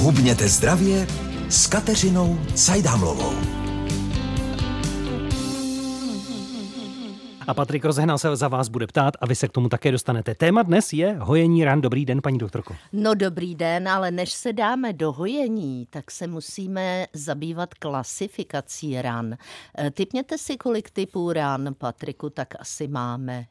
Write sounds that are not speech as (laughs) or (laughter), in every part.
Hubněte zdravě s Kateřinou Cajdámlovou. A Patrik Rozehnal se za vás bude ptát a vy se k tomu také dostanete. Téma dnes je hojení ran. Dobrý den, paní doktorko. No dobrý den, ale než se dáme do hojení, tak se musíme zabývat klasifikací ran. E, typněte si, kolik typů ran, Patriku, tak asi máme.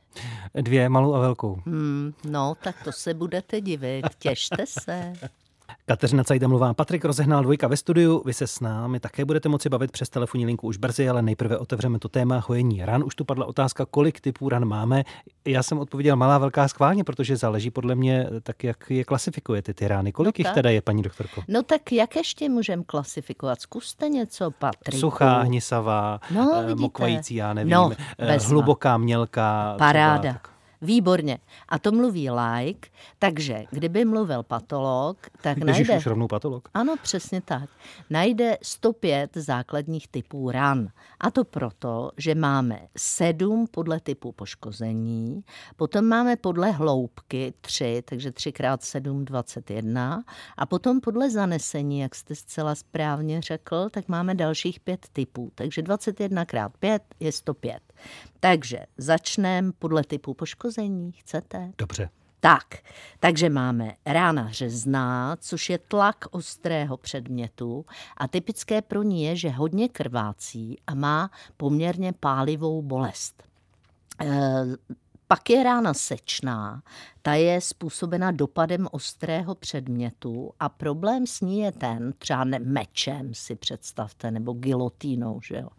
Dvě, malou a velkou. Hmm, no, tak to se budete divit. Těšte se. (laughs) Kateřina Cajda mluvá, Patrik rozehnal dvojka ve studiu, vy se s námi také budete moci bavit přes telefonní linku už brzy, ale nejprve otevřeme to téma hojení ran. Už tu padla otázka, kolik typů ran máme. Já jsem odpověděl malá, velká, schválně, protože záleží podle mě tak, jak je klasifikujete ty rány. Kolik no jich teda je, paní doktorko? No tak jak ještě můžeme klasifikovat? Zkuste něco, Patrik. Suchá, hnisavá, no, eh, mokvající, já nevím, no, hluboká, mělká. Paráda. Třeba, tak. Výborně. A to mluví like, takže kdyby mluvil patolog, tak Ježiš, najde... už rovnou patolog. Ano, přesně tak. Najde 105 základních typů ran. A to proto, že máme sedm podle typu poškození, potom máme podle hloubky 3, takže 3 x 7, 21, a potom podle zanesení, jak jste zcela správně řekl, tak máme dalších pět typů. Takže 21 x 5 je 105. Takže začneme podle typu poškození. Chcete? Dobře. Tak, takže máme rána řezná, což je tlak ostrého předmětu a typické pro ní je, že hodně krvácí a má poměrně pálivou bolest. Pak je rána sečná, ta je způsobena dopadem ostrého předmětu a problém s ní je ten, třeba ne, mečem si představte, nebo gilotínou, že, jo,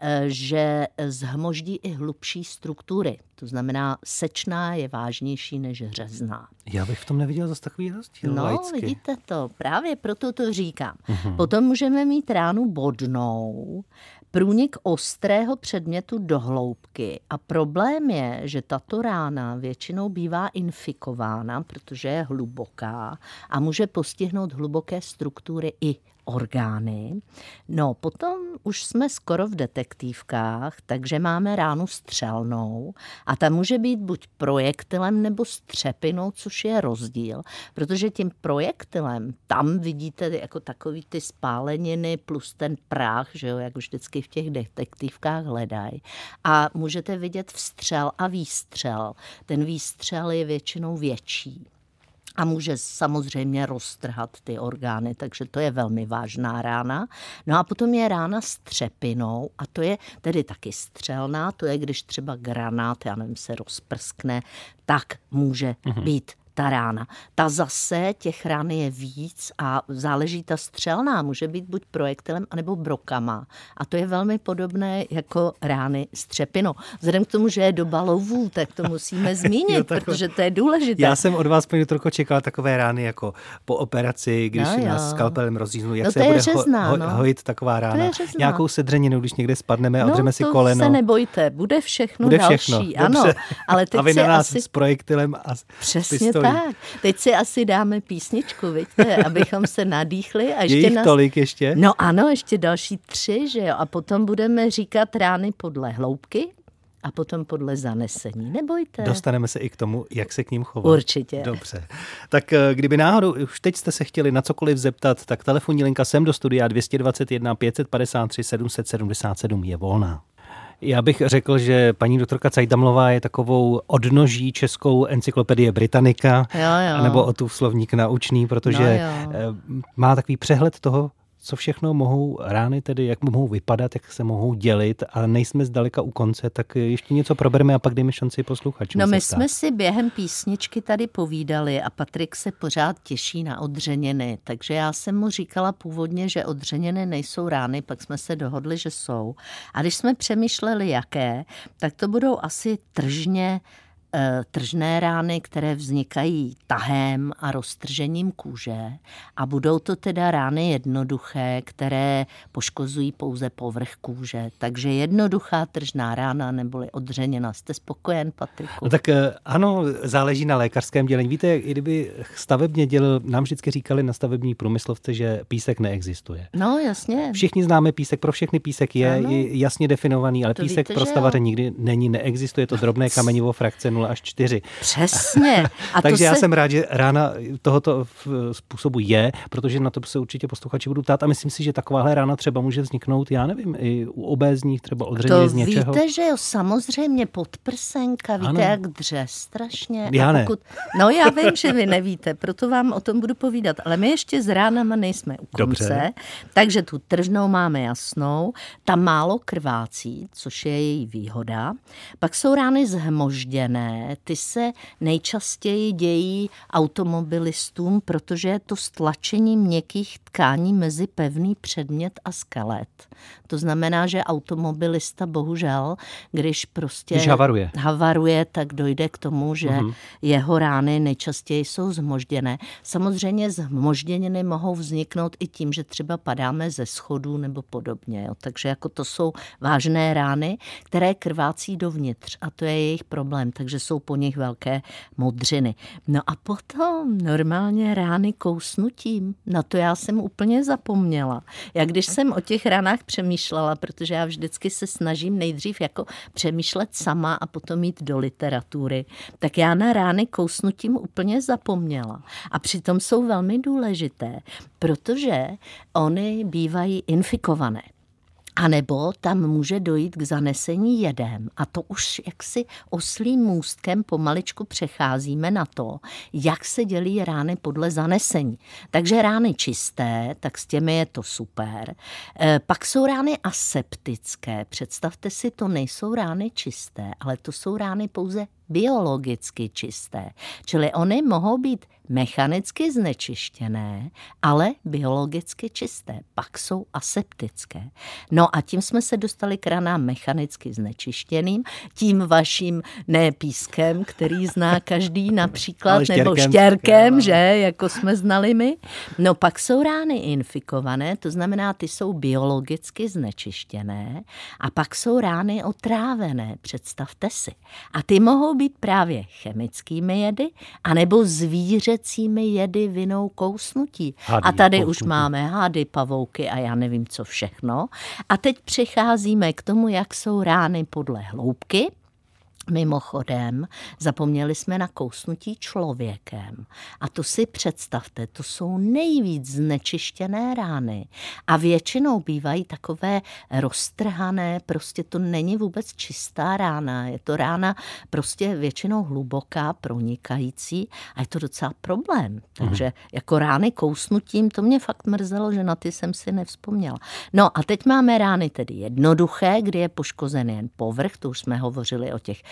e, že zhmoždí i hlubší struktury. To znamená, sečná je vážnější než řezná. Já bych v tom neviděl zase takový rozdíl. No, laicky. vidíte to, právě proto to říkám. Mm-hmm. Potom můžeme mít ránu bodnou, průnik ostrého předmětu do hloubky. A problém je, že tato rána většinou bývá infikována, protože je hluboká a může postihnout hluboké struktury i orgány. No, potom už jsme skoro v detektivkách, takže máme ránu střelnou a ta může být buď projektilem nebo střepinou, což je rozdíl, protože tím projektilem tam vidíte jako takový ty spáleniny plus ten práh, že jo, jak vždycky v těch detektivkách hledají. A můžete vidět vstřel a výstřel. Ten výstřel je většinou větší a může samozřejmě roztrhat ty orgány, takže to je velmi vážná rána. No a potom je rána s třepinou a to je tedy taky střelná, to je když třeba granát, já nevím, se rozprskne, tak může mm-hmm. být ta rána. Ta zase, těch rán je víc a záleží ta střelná, může být buď projektilem, anebo brokama. A to je velmi podobné jako rány střepinou. Vzhledem k tomu, že je doba lovů, tak to musíme (laughs) zmínit, jo, protože to je důležité. Já jsem od vás, paní trochu čekala takové rány jako po operaci, když no, nás skalpelem rozříznu, jak no, se bude řezná, ho, ho, no. hojit taková rána. Nějakou sedřeninu, když někde spadneme a no, odřeme si koleno. se nebojte, bude všechno bude další. Všechno, ano, ale teď a vy na nás asi... s projektilem a Přesně pistolí. Tak. Teď si asi dáme písničku, víte, abychom se nadýchli. A ještě Je jich nás... tolik ještě? No ano, ještě další tři, že jo. A potom budeme říkat rány podle hloubky a potom podle zanesení. Nebojte. Dostaneme se i k tomu, jak se k ním chovat. Určitě. Dobře. Tak eh, kdyby náhodou už teď jste se chtěli na cokoliv zeptat, tak telefonní linka sem do studia 221 553 777 je volná. Já bych řekl, že paní doktorka Cajdamlová je takovou odnoží českou encyklopedie Britannica, jo, jo. nebo o tu slovník naučný, protože no, má takový přehled toho, co všechno mohou rány tedy, jak mohou vypadat, jak se mohou dělit a nejsme zdaleka u konce, tak ještě něco probereme a pak dejme šanci posluchačům. No my jsme si během písničky tady povídali a Patrik se pořád těší na odřeniny, takže já jsem mu říkala původně, že odřeniny nejsou rány, pak jsme se dohodli, že jsou. A když jsme přemýšleli, jaké, tak to budou asi tržně tržné rány, které vznikají tahem a roztržením kůže a budou to teda rány jednoduché, které poškozují pouze povrch kůže. Takže jednoduchá tržná rána neboli odřeněna. Jste spokojen, Patriku? No tak eh, ano, záleží na lékařském dělení. Víte, i kdyby stavebně děl, nám vždycky říkali na stavební průmyslovce, že písek neexistuje. No, jasně. Všichni známe písek, pro všechny písek je, Ano. je jasně definovaný, ale To písek víte, pro stavaře nikdy není, neexistuje to drobné (laughs) kamenivo frakce 0 až 4. Přesně. (laughs) A Takže já se... jsem rád, že rána tohoto způsobu je, protože na to se určitě posluchači budou ptát a myslím si, že takováhle rána třeba může vzniknout, já nevím, i u obézních, třeba odřeně z něčeho. víte, že jo, samozřejmě podprsenka, víte, ano. jak dře strašně. Já ne. Pokud... No já vím, že vy nevíte, proto vám o tom budu povídat, ale my ještě s ránama nejsme u konce, Dobře. takže tu tržnou máme jasnou, tam málo krvácí, což je její výhoda. Pak jsou rány zhmožděné, ty se nejčastěji dějí automobilistům, protože je to stlačení měkkých tkání mezi pevný předmět a skelet. To znamená, že automobilista bohužel, když prostě když havaruje. havaruje, tak dojde k tomu, že uh-huh. jeho rány nejčastěji jsou zmožděné. Samozřejmě zmožděniny mohou vzniknout i tím, že třeba padáme ze schodů nebo podobně. Jo. Takže jako to jsou vážné rány, které krvácí dovnitř a to je jejich problém, takže jsou po nich velké modřiny. No a potom normálně rány kousnutím, na to já jsem úplně zapomněla. Jak když jsem o těch ranách přemýšlela, protože já vždycky se snažím nejdřív jako přemýšlet sama a potom jít do literatury, tak já na rány kousnutím úplně zapomněla. A přitom jsou velmi důležité, protože oni bývají infikované. A nebo tam může dojít k zanesení jedem. A to už jaksi oslým můstkem pomaličku přecházíme na to, jak se dělí rány podle zanesení. Takže rány čisté, tak s těmi je to super. E, pak jsou rány aseptické. Představte si, to nejsou rány čisté, ale to jsou rány pouze biologicky čisté. Čili oni mohou být mechanicky znečištěné, ale biologicky čisté. Pak jsou aseptické. No a tím jsme se dostali k ranám mechanicky znečištěným, tím vaším ne pískem, který zná každý (laughs) například, štěrkem, nebo štěrkem, že, jako jsme znali my. No pak jsou rány infikované, to znamená, ty jsou biologicky znečištěné a pak jsou rány otrávené, představte si. A ty mohou být právě chemickými jedy, anebo zvířecími jedy vinou kousnutí. Hady, a tady kousnutí. už máme hady, pavouky a já nevím co všechno. A teď přecházíme k tomu, jak jsou rány podle hloubky. Mimochodem, zapomněli jsme na kousnutí člověkem. A to si představte, to jsou nejvíc znečištěné rány. A většinou bývají takové roztrhané, prostě to není vůbec čistá rána. Je to rána prostě většinou hluboká, pronikající a je to docela problém. Takže mm. jako rány kousnutím, to mě fakt mrzelo, že na ty jsem si nevzpomněla. No a teď máme rány tedy jednoduché, kdy je poškozen jen povrch, to už jsme hovořili o těch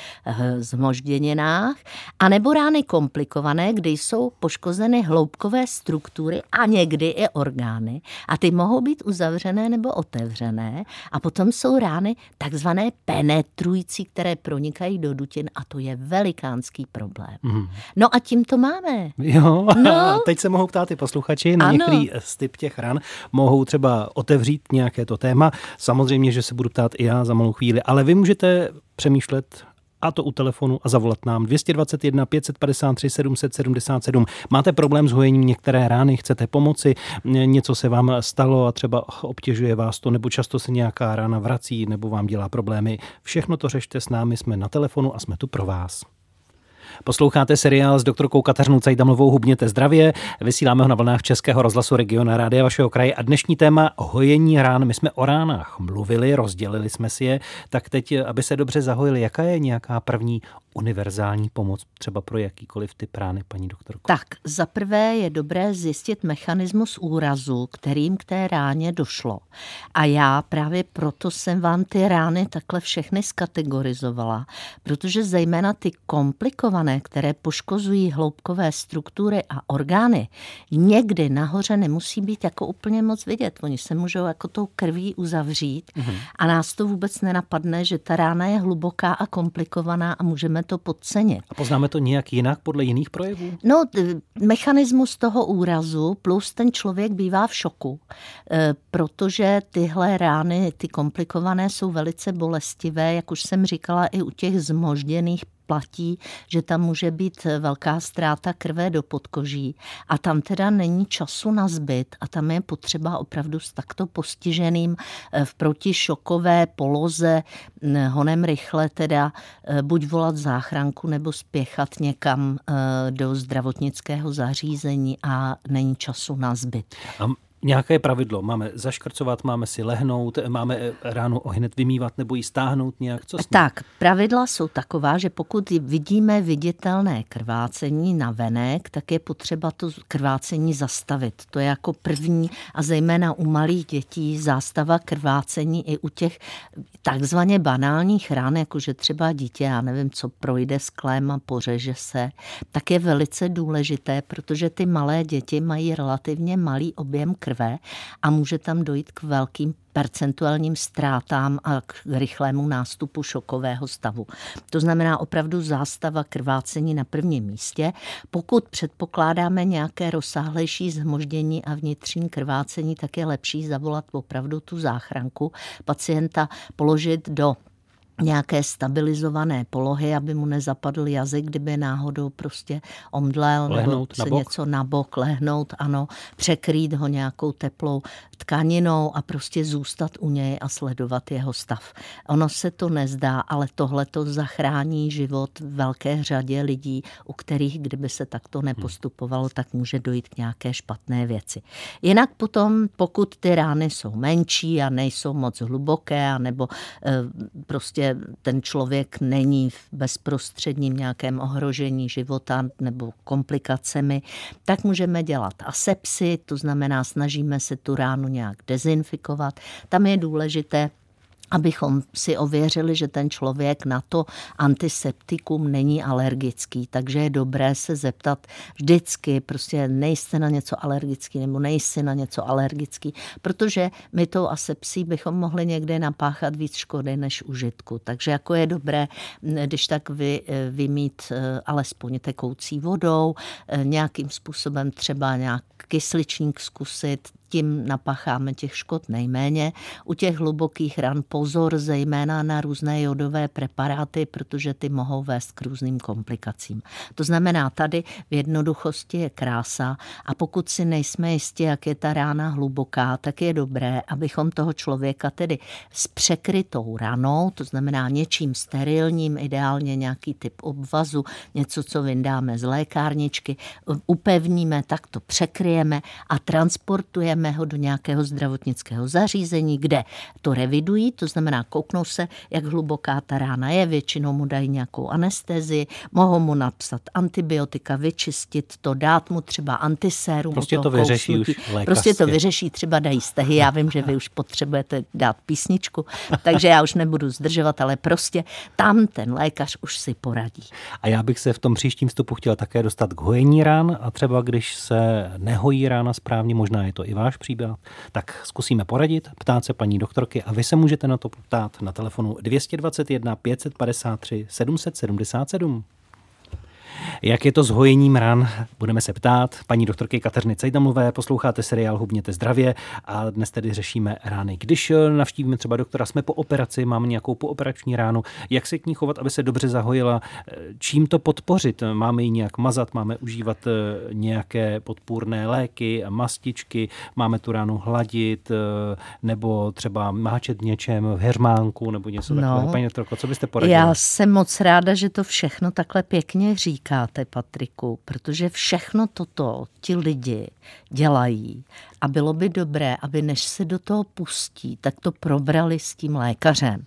zmožděninách, anebo rány komplikované, kdy jsou poškozeny hloubkové struktury a někdy i orgány. A ty mohou být uzavřené nebo otevřené. A potom jsou rány takzvané penetrující, které pronikají do dutin a to je velikánský problém. Mm. No a tím to máme. Jo, no. (laughs) teď se mohou ptát i posluchači na ano. některý z typ těch ran. Mohou třeba otevřít nějaké to téma. Samozřejmě, že se budu ptát i já za malou chvíli, ale vy můžete přemýšlet a to u telefonu a zavolat nám 221 553 777. Máte problém s hojením některé rány, chcete pomoci, něco se vám stalo a třeba obtěžuje vás to, nebo často se nějaká rána vrací, nebo vám dělá problémy. Všechno to řešte s námi, jsme na telefonu a jsme tu pro vás. Posloucháte seriál s doktorkou Kateřinou Cajdamlovou Hubněte zdravě. Vysíláme ho na vlnách Českého rozhlasu Regiona Rádia vašeho kraje a dnešní téma hojení rán. My jsme o ránách mluvili, rozdělili jsme si je, tak teď, aby se dobře zahojili, jaká je nějaká první univerzální pomoc třeba pro jakýkoliv typ rány, paní doktorko? Tak, za prvé je dobré zjistit mechanismus úrazu, kterým k té ráně došlo. A já právě proto jsem vám ty rány takhle všechny skategorizovala, protože zejména ty komplikované, které poškozují hloubkové struktury a orgány, někdy nahoře nemusí být jako úplně moc vidět. Oni se můžou jako tou krví uzavřít mm-hmm. a nás to vůbec nenapadne, že ta rána je hluboká a komplikovaná a můžeme to podcenit. A poznáme to nějak jinak podle jiných projevů? No, mechanismus toho úrazu plus ten člověk bývá v šoku, e, protože tyhle rány, ty komplikované, jsou velice bolestivé, jak už jsem říkala, i u těch zmožděných platí, že tam může být velká ztráta krve do podkoží a tam teda není času na zbyt a tam je potřeba opravdu s takto postiženým eh, v protišokové poloze honem rychle teda eh, buď volat záchranku nebo spěchat někam eh, do zdravotnického zařízení a není času na zbyt. A nějaké pravidlo. Máme zaškrcovat, máme si lehnout, máme ráno hned vymývat nebo ji stáhnout nějak? Co tak, pravidla jsou taková, že pokud vidíme viditelné krvácení na venek, tak je potřeba to krvácení zastavit. To je jako první a zejména u malých dětí zástava krvácení i u těch takzvaně banálních rán, jakože třeba dítě, já nevím, co projde sklem a pořeže se, tak je velice důležité, protože ty malé děti mají relativně malý objem krve krve a může tam dojít k velkým percentuálním ztrátám a k rychlému nástupu šokového stavu. To znamená opravdu zástava krvácení na prvním místě. Pokud předpokládáme nějaké rozsáhlejší zhmoždění a vnitřní krvácení, tak je lepší zavolat opravdu tu záchranku, pacienta položit do nějaké stabilizované polohy, aby mu nezapadl jazyk, kdyby náhodou prostě omdlel lehnout nebo se na něco na bok, lehnout, ano, překrýt ho nějakou teplou tkaninou a prostě zůstat u něj a sledovat jeho stav. Ono se to nezdá, ale tohle to zachrání život velké řadě lidí, u kterých, kdyby se takto nepostupovalo, tak může dojít k nějaké špatné věci. Jinak potom, pokud ty rány jsou menší a nejsou moc hluboké, nebo e, prostě ten člověk není v bezprostředním nějakém ohrožení života nebo komplikacemi, tak můžeme dělat asepsy, to znamená snažíme se tu ránu nějak dezinfikovat. Tam je důležité abychom si ověřili, že ten člověk na to antiseptikum není alergický. Takže je dobré se zeptat vždycky, prostě nejste na něco alergický nebo nejsi na něco alergický, protože my tou asepsí bychom mohli někde napáchat víc škody než užitku. Takže jako je dobré, když tak vy, vymít eh, alespoň tekoucí vodou, eh, nějakým způsobem třeba nějak kysličník zkusit, tím napacháme těch škod nejméně. U těch hlubokých ran pozor zejména na různé jodové preparáty, protože ty mohou vést k různým komplikacím. To znamená, tady v jednoduchosti je krása a pokud si nejsme jistí, jak je ta rána hluboká, tak je dobré, abychom toho člověka tedy s překrytou ranou, to znamená něčím sterilním, ideálně nějaký typ obvazu, něco, co vyndáme z lékárničky, upevníme, tak to překryjeme a transportujeme dostaneme ho do nějakého zdravotnického zařízení, kde to revidují, to znamená kouknou se, jak hluboká ta rána je, většinou mu dají nějakou anestezi, mohou mu napsat antibiotika, vyčistit to, dát mu třeba antisérum. Prostě to vyřeší kousnutí. už lékařské. Prostě to vyřeší, třeba dají stehy, já vím, že vy už potřebujete dát písničku, takže já už nebudu zdržovat, ale prostě tam ten lékař už si poradí. A já bych se v tom příštím vstupu chtěl také dostat k hojení rán a třeba když se nehojí rána správně, možná je to i váš váš příběh, tak zkusíme poradit, ptát se paní doktorky a vy se můžete na to ptát na telefonu 221 553 777. Jak je to s hojením ran? Budeme se ptát. Paní doktorky Kateřiny Cejdamové, posloucháte seriál Hubněte zdravě a dnes tedy řešíme rány. Když eh, navštívíme třeba doktora, jsme po operaci, máme nějakou pooperační ránu, jak se k ní chovat, aby se dobře zahojila, eh, čím to podpořit? Máme ji nějak mazat, máme užívat eh, nějaké podpůrné léky, mastičky, máme tu ránu hladit, nebo třeba máčet něčem v hermánku, nebo něco no, takového. Paní doktorko, co byste poradila? Já jsem moc ráda, že to všechno takhle pěkně říká říkáte, Patriku, protože všechno toto ti lidi dělají a bylo by dobré, aby než se do toho pustí, tak to probrali s tím lékařem.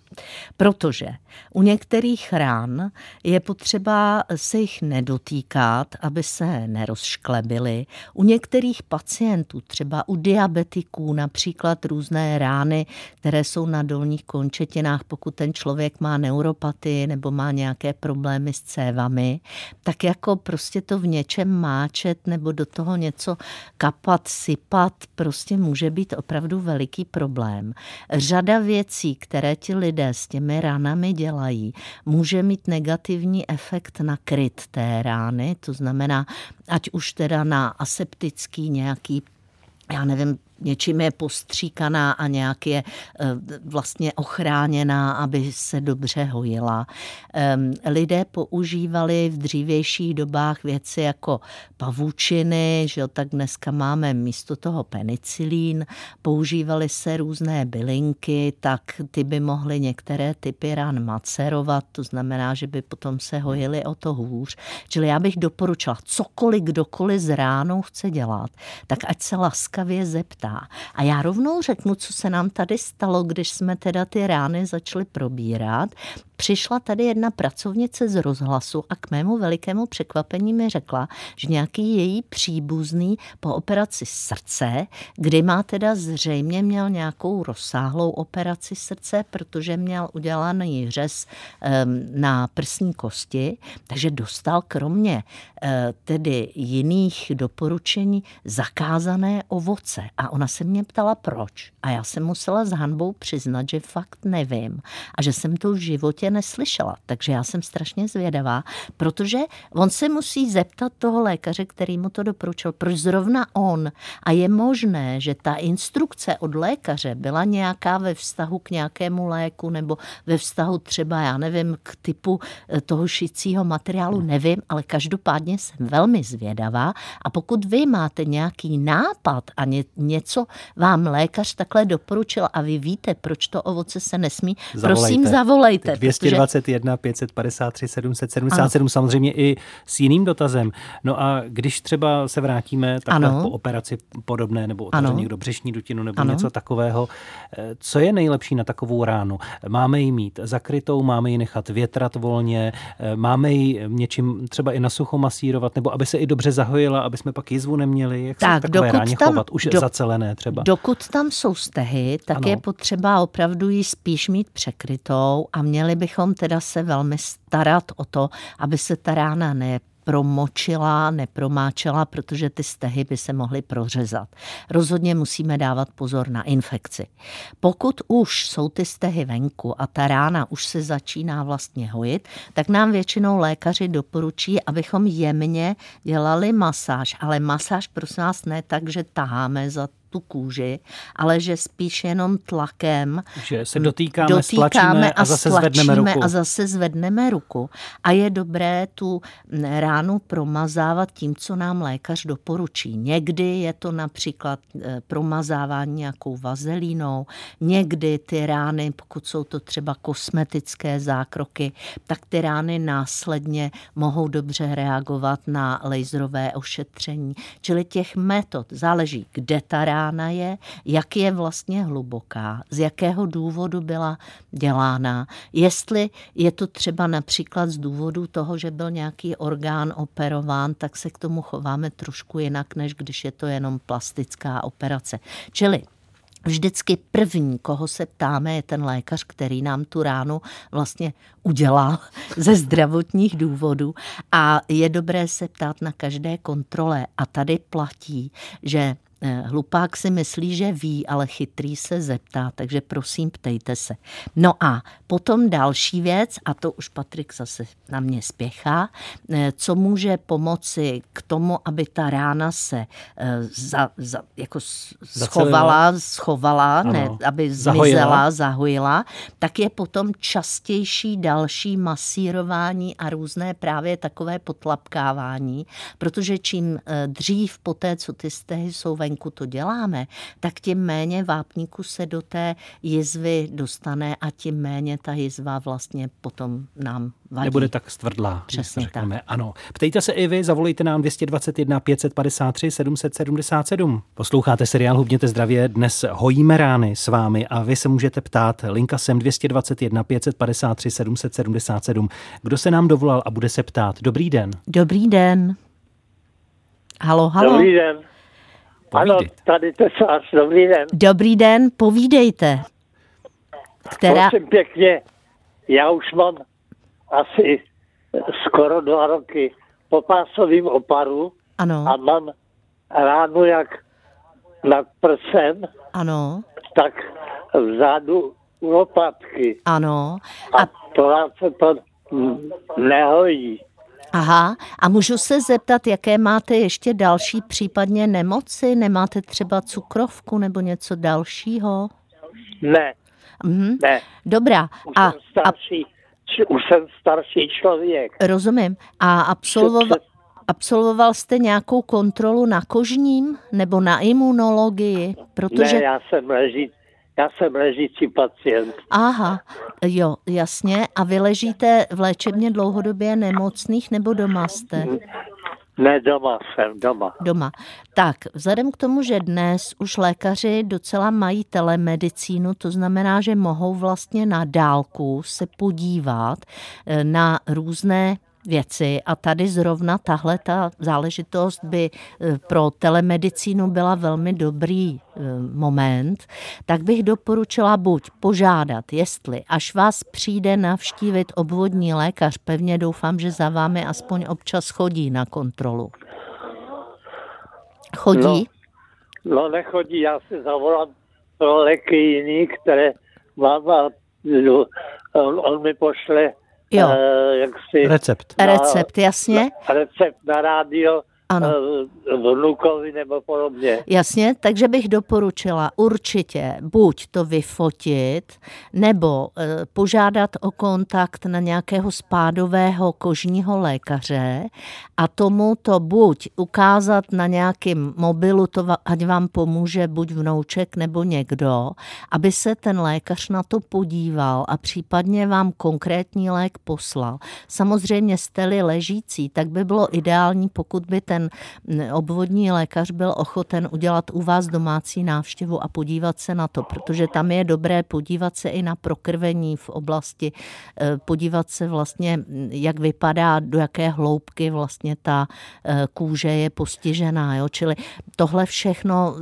Protože u některých rán je potřeba se jich nedotýkat, aby se nerozšklebily. U některých pacientů, třeba u diabetiků, například různé rány, které jsou na dolních končetinách, pokud ten člověk má neuropatii nebo má nějaké problémy s cévami, tak jako prostě to v něčem máčet nebo do toho něco kapat, sypat, prostě může být opravdu veliký problém. Řada věcí, které ti lidé s těmi ránami dělají, může mít negativní efekt na kryt té rány, to znamená, ať už teda na aseptický nějaký já nevím, něčím je postříkaná a nějak je eh, vlastně ochráněná, aby se dobře hojila. Lidé používali v dřívějších dobách věci jako pavučiny, že jo, tak dneska máme místo toho penicilín, používali se různé bylinky, tak ty by mohly některé typy ran macerovat, to znamená, že by potom se hojily o to hůř. Čili já bych doporučila, cokoliv kdokoliv z ránou chce dělat, tak ať se laskavě zeptá. A já rovnou řeknu, co se nám tady stalo, když jsme teda ty rány začali probírat, přišla tady jedna pracovnice z rozhlasu a k mému velikému překvapení mi řekla, že nějaký její příbuzný po operaci srdce, kdy má teda zřejmě měl nějakou rozsáhlou operaci srdce, protože měl udělaný řez na prsní kosti, takže dostal kromě eh, tedy jiných doporučení zakázané ovoce. A ona se mě ptala, proč. A já jsem musela s hanbou přiznat, že fakt nevím a že jsem to v životě neslyšela. Takže já jsem strašně zvědavá, protože on se musí zeptat toho lékaře, který mu to doporučil, proč zrovna on. A je možné, že ta instrukce od lékaře byla nějaká ve vztahu k nějakému léku nebo ve vztahu třeba, já nevím, k typu eh, toho šicího materiálu, nevím, ale každopádně jsem velmi zvědavá. A pokud vy máte nějaký nápad a ně, něco vám lékař takhle doporučil a vy víte, proč to ovoce se nesmí, zavolejte. prosím zavolejte. 221 553 777 ano. samozřejmě i s jiným dotazem. No a když třeba se vrátíme takhle ano. po operaci podobné nebo otevře někdo břešní dutinu nebo ano. něco takového, eh, co je nejlepší na takovou ránu? Máme ji mít zakrytou, máme ji nechat větrat volně, eh, máme ji něčím třeba i na sucho masírovat, nebo aby se i dobře zahojila, aby jsme pak jizvu neměli? Jak tak, se takové ráně tam, chovat? Už do, zacelené třeba. Dokud tam jsou stehy, tak ano. je potřeba opravdu ji spíš mít překrytou a měli bychom teda se velmi starat o to, aby se ta rána ne promočila, nepromáčela, protože ty stehy by se mohly prořezat. Rozhodně musíme dávat pozor na infekci. Pokud už jsou ty stehy venku a ta rána už se začíná vlastně hojit, tak nám většinou lékaři doporučí, abychom jemně dělali masáž, ale masáž prosím nás ne tak, že taháme za tu kůži, ale že spíš jenom tlakem že se dotýkáme, dotýkáme a, zase zvedneme ruku. a zase zvedneme ruku. A je dobré tu ránu promazávat tím, co nám lékař doporučí. Někdy je to například e, promazávání nějakou vazelínou, někdy ty rány, pokud jsou to třeba kosmetické zákroky, tak ty rány následně mohou dobře reagovat na laserové ošetření. Čili těch metod záleží, kde ta rána dělána je, jak je vlastně hluboká, z jakého důvodu byla dělána, jestli je to třeba například z důvodu toho, že byl nějaký orgán operován, tak se k tomu chováme trošku jinak, než když je to jenom plastická operace. Čili Vždycky první, koho se ptáme, je ten lékař, který nám tu ránu vlastně udělal (laughs) ze zdravotních důvodů. A je dobré se ptát na každé kontrole. A tady platí, že hlupák si myslí, že ví, ale chytrý se zeptá, takže prosím, ptejte se. No a potom další věc, a to už Patrik zase na mě spěchá, eh, co může pomoci k tomu, aby ta rána se eh, za, za, jako schovala, schovala, ano. ne, aby zmizela, zahojila. zahojila, tak je potom častější další masírování a různé právě takové potlapkávání, protože čím dřív po té, co ty stehy jsou venku, venku to děláme, tak tím méně vápníku se do té jizvy dostane a tím méně ta jizva vlastně potom nám vadí. Nebude tak stvrdlá. Přesně tak. Ano. Ptejte se i vy, zavolejte nám 221 553 777. Posloucháte seriál Hubněte zdravě. Dnes hojíme rány s vámi a vy se můžete ptát. Linka sem 221 553 777. Kdo se nám dovolal a bude se ptát? Dobrý den. Dobrý den. Halo, halo. Dobrý den. Povídejte. Ano, tady Tesář, dobrý den. Dobrý den, povídejte. Která... Prosím pěkně, já už mám asi skoro dva roky po pásovým oparu ano. a mám ránu jak nad prsem, ano. tak vzadu u lopatky. Ano. A, a to se to nehojí. Aha, a můžu se zeptat, jaké máte ještě další případně nemoci? Nemáte třeba cukrovku nebo něco dalšího? Ne, Mhm. ne. Dobrá, Už a, jsem starší, č- už jsem starší člověk. a rozumím. A absolvoval, absolvoval jste nějakou kontrolu na kožním nebo na imunologii? Protože Ne, já jsem leží, já jsem ležící pacient. Aha, jo, jasně. A vy ležíte v léčebně dlouhodobě nemocných nebo doma jste? Ne, doma jsem, doma. Doma. Tak, vzhledem k tomu, že dnes už lékaři docela mají telemedicínu, to znamená, že mohou vlastně na dálku se podívat eh, na různé věci a tady zrovna tahle ta záležitost by eh, pro telemedicínu byla velmi dobrý eh, moment, tak bych doporučila buď požádat, jestli až vás přijde navštívit obvodní lékař, pevně doufám, že za vámi aspoň občas chodí na kontrolu. Chodí? No nechodí, já si zavolám pro léky jiný, které mám a no, on, on mi pošle Jo. eh, jak si Recept. na- Recept, jasně? recept na rádio Ano. eh, vnukovi nebo podobně. Jasně, takže bych doporučila určitě buď to vyfotit, nebo e, požádat o kontakt na nějakého spádového kožního lékaře a tomu to buď ukázat na nějakém mobilu, to ať vám pomůže buď vnouček nebo někdo, aby se ten lékař na to podíval a případně vám konkrétní lék poslal. Samozřejmě jste-li ležící, tak by bylo ideální, pokud by ten mm, obvodní lékař byl ochoten udělat u vás domácí návštěvu a podívat se na to, protože tam je dobré podívat se i na prokrvení v oblasti, eh, podívat se vlastně, jak vypadá, do jaké hloubky vlastně ta eh, kůže je postižená. Jo? Čili tohle všechno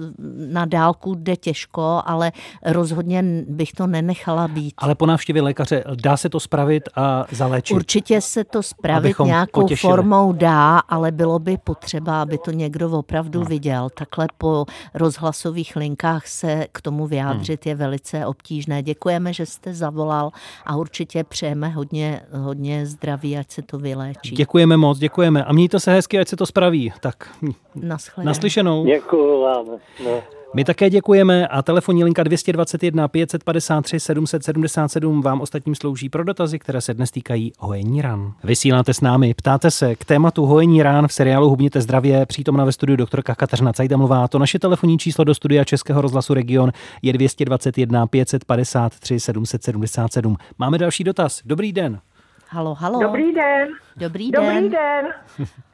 na dálku jde těžko, ale rozhodně bych to nenechala být. Ale po návštěvě lékaře dá se to spravit a zaléčit. Určitě se to spravit nějakou potěšili. formou dá, ale bylo by potřeba, aby to někdo opravdu viděl. Takhle po rozhlasových linkách se k tomu vyjádřit je velice obtížné. Děkujeme, že jste zavolal a určitě přejeme hodně, hodně zdraví, ať se to vyléčí. Děkujeme moc, děkujeme. A mějte se hezky, ať se to spraví. Tak Naschledanou. naslyšenou. Děkuju vám. No. My také děkujeme a telefonní linka 221 553 777 vám ostatním slouží pro dotazy, které se dnes týkají hojení ran. Vysíláte s námi, ptáte se k tématu hojení ran v seriálu Hubněte zdravě, přítomna ve studiu doktorka Kateřina Cajdamlová. To naše telefonní číslo do studia Českého rozhlasu Region je 221 553 777. Máme další dotaz. Dobrý den. Halo, halo. Dobrý den. Dobrý den. Dobrý den. (laughs)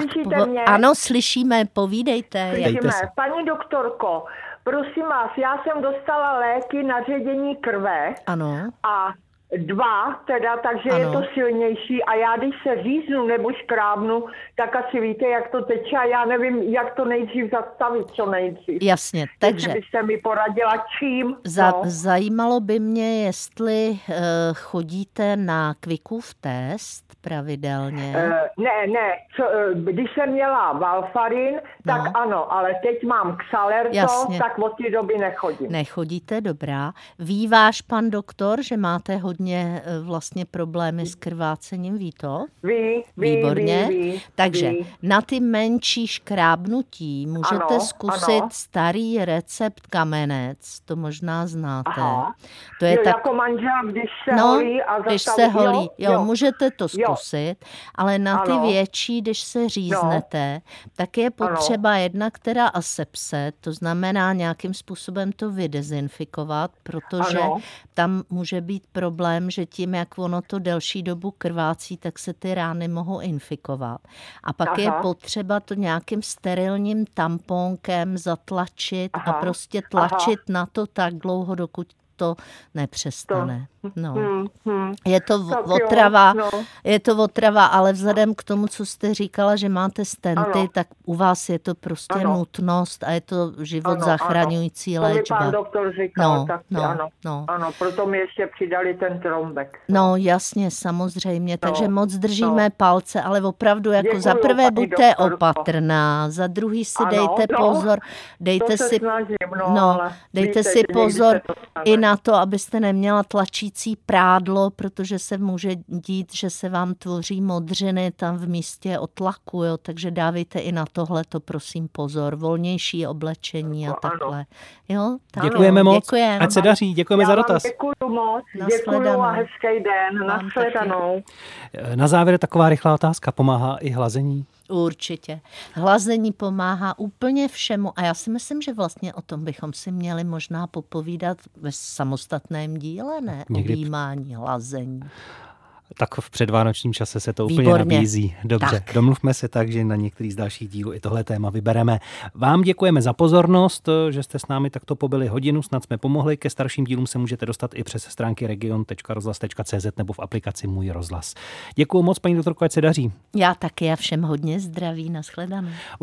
Tak, Slyšíte po- mě? ano, slyšíme, povídejte. Slyšíme. se. Paní doktorko, prosím vás, já jsem dostala léky na ředění krve Ano, a dva teda, takže Ano. je to silnější a já když se říznu nebo škrábnu, tak asi víte, jak to teče a já nevím, jak to nejdřív zastavit, co nejdřív. jasně. Takže Takže byste mi poradila čím? Za, no. Zajímalo by mě, jestli uh, chodíte na Quickův test pravidelně. Eh, ne, ne, co, eh, když jsem měla Valfarin, tak No. ano, ale teď mám Xalerto, Jasně. tak od té doby nechodím. Nechodíte, dobrá. Ví váš pan doktor, že máte hodně eh, vlastně problémy s krvácením, ví to? Ví, ví, Výborně. ví, ví, Takže ví. na ty menší škrábnutí můžete Ano, zkusit ano. starý recept kamenec, to možná znáte. Aha. To je jo, tak jako manžel, když se No, holí a když zastaví- se holí, jo, jo, můžete to Jo. zkusit, ale na ty Ano. větší, když se říznete, tak je potřeba jedna, která asepse, to znamená nějakým způsobem to vydezinfikovat, protože Ano. tam může být problém, že tím, jak ono to delší dobu krvácí, tak se ty rány mohou infikovat. A pak je Aha. potřeba to nějakým sterilním tamponkem zatlačit a Aha. prostě tlačit na to tak dlouho, dokud to nepřestane. No. Hmm, hmm. Je to Tak v- jo, otrava, no. je to otrava, ale vzhledem k tomu, co jste říkala, že máte stenty, Ano. tak u vás je to prostě Ano. nutnost a je to život Ano, zachraňující To mi léčba. pan doktor říkal, No, tak no, ano. no. Ano, proto mi ještě přidali ten trombek. No jasně, samozřejmě, takže No, moc držíme no. palce, ale opravdu jako Děkuju, za prvé buďte doktorko. opatrná, za druhý si Ano, dejte no, pozor, dejte si, snažím, no, no, dejte víte, si pozor i na to, abyste neměla tlačící vařící prádlo, protože se může dít, že se vám tvoří modřiny tam v místě otlaku, jo, takže dávejte i na tohle to prosím pozor. Volnější oblečení a Ano. takhle. Jo, tak. Děkujeme moc. Děkujeme. Ať se daří. Děkujeme Já za dotaz. děkuju moc, děkuju a hezký den. Vám Nashledanou. Na závěr taková rychlá otázka. Pomáhá i hlazení? Určitě. Hlazení pomáhá úplně všemu a já si myslím, že vlastně o tom bychom si měli možná popovídat ve samostatném díle, ne? Někdy- O výjímání, hlazení. Tak v předvánočním čase se to úplně Výborně. nabízí. Dobře, Tak. domluvme se tak, že na některý z dalších dílů i tohle téma vybereme. Vám děkujeme za pozornost, že jste s námi takto pobyli hodinu, snad jsme pomohli. Ke starším dílům se můžete dostat i přes stránky region.rozhlas.cz nebo v aplikaci Můj rozhlas. Děkuji moc, paní doktorko, ať se daří. Já taky a všem hodně zdraví, nashledanou.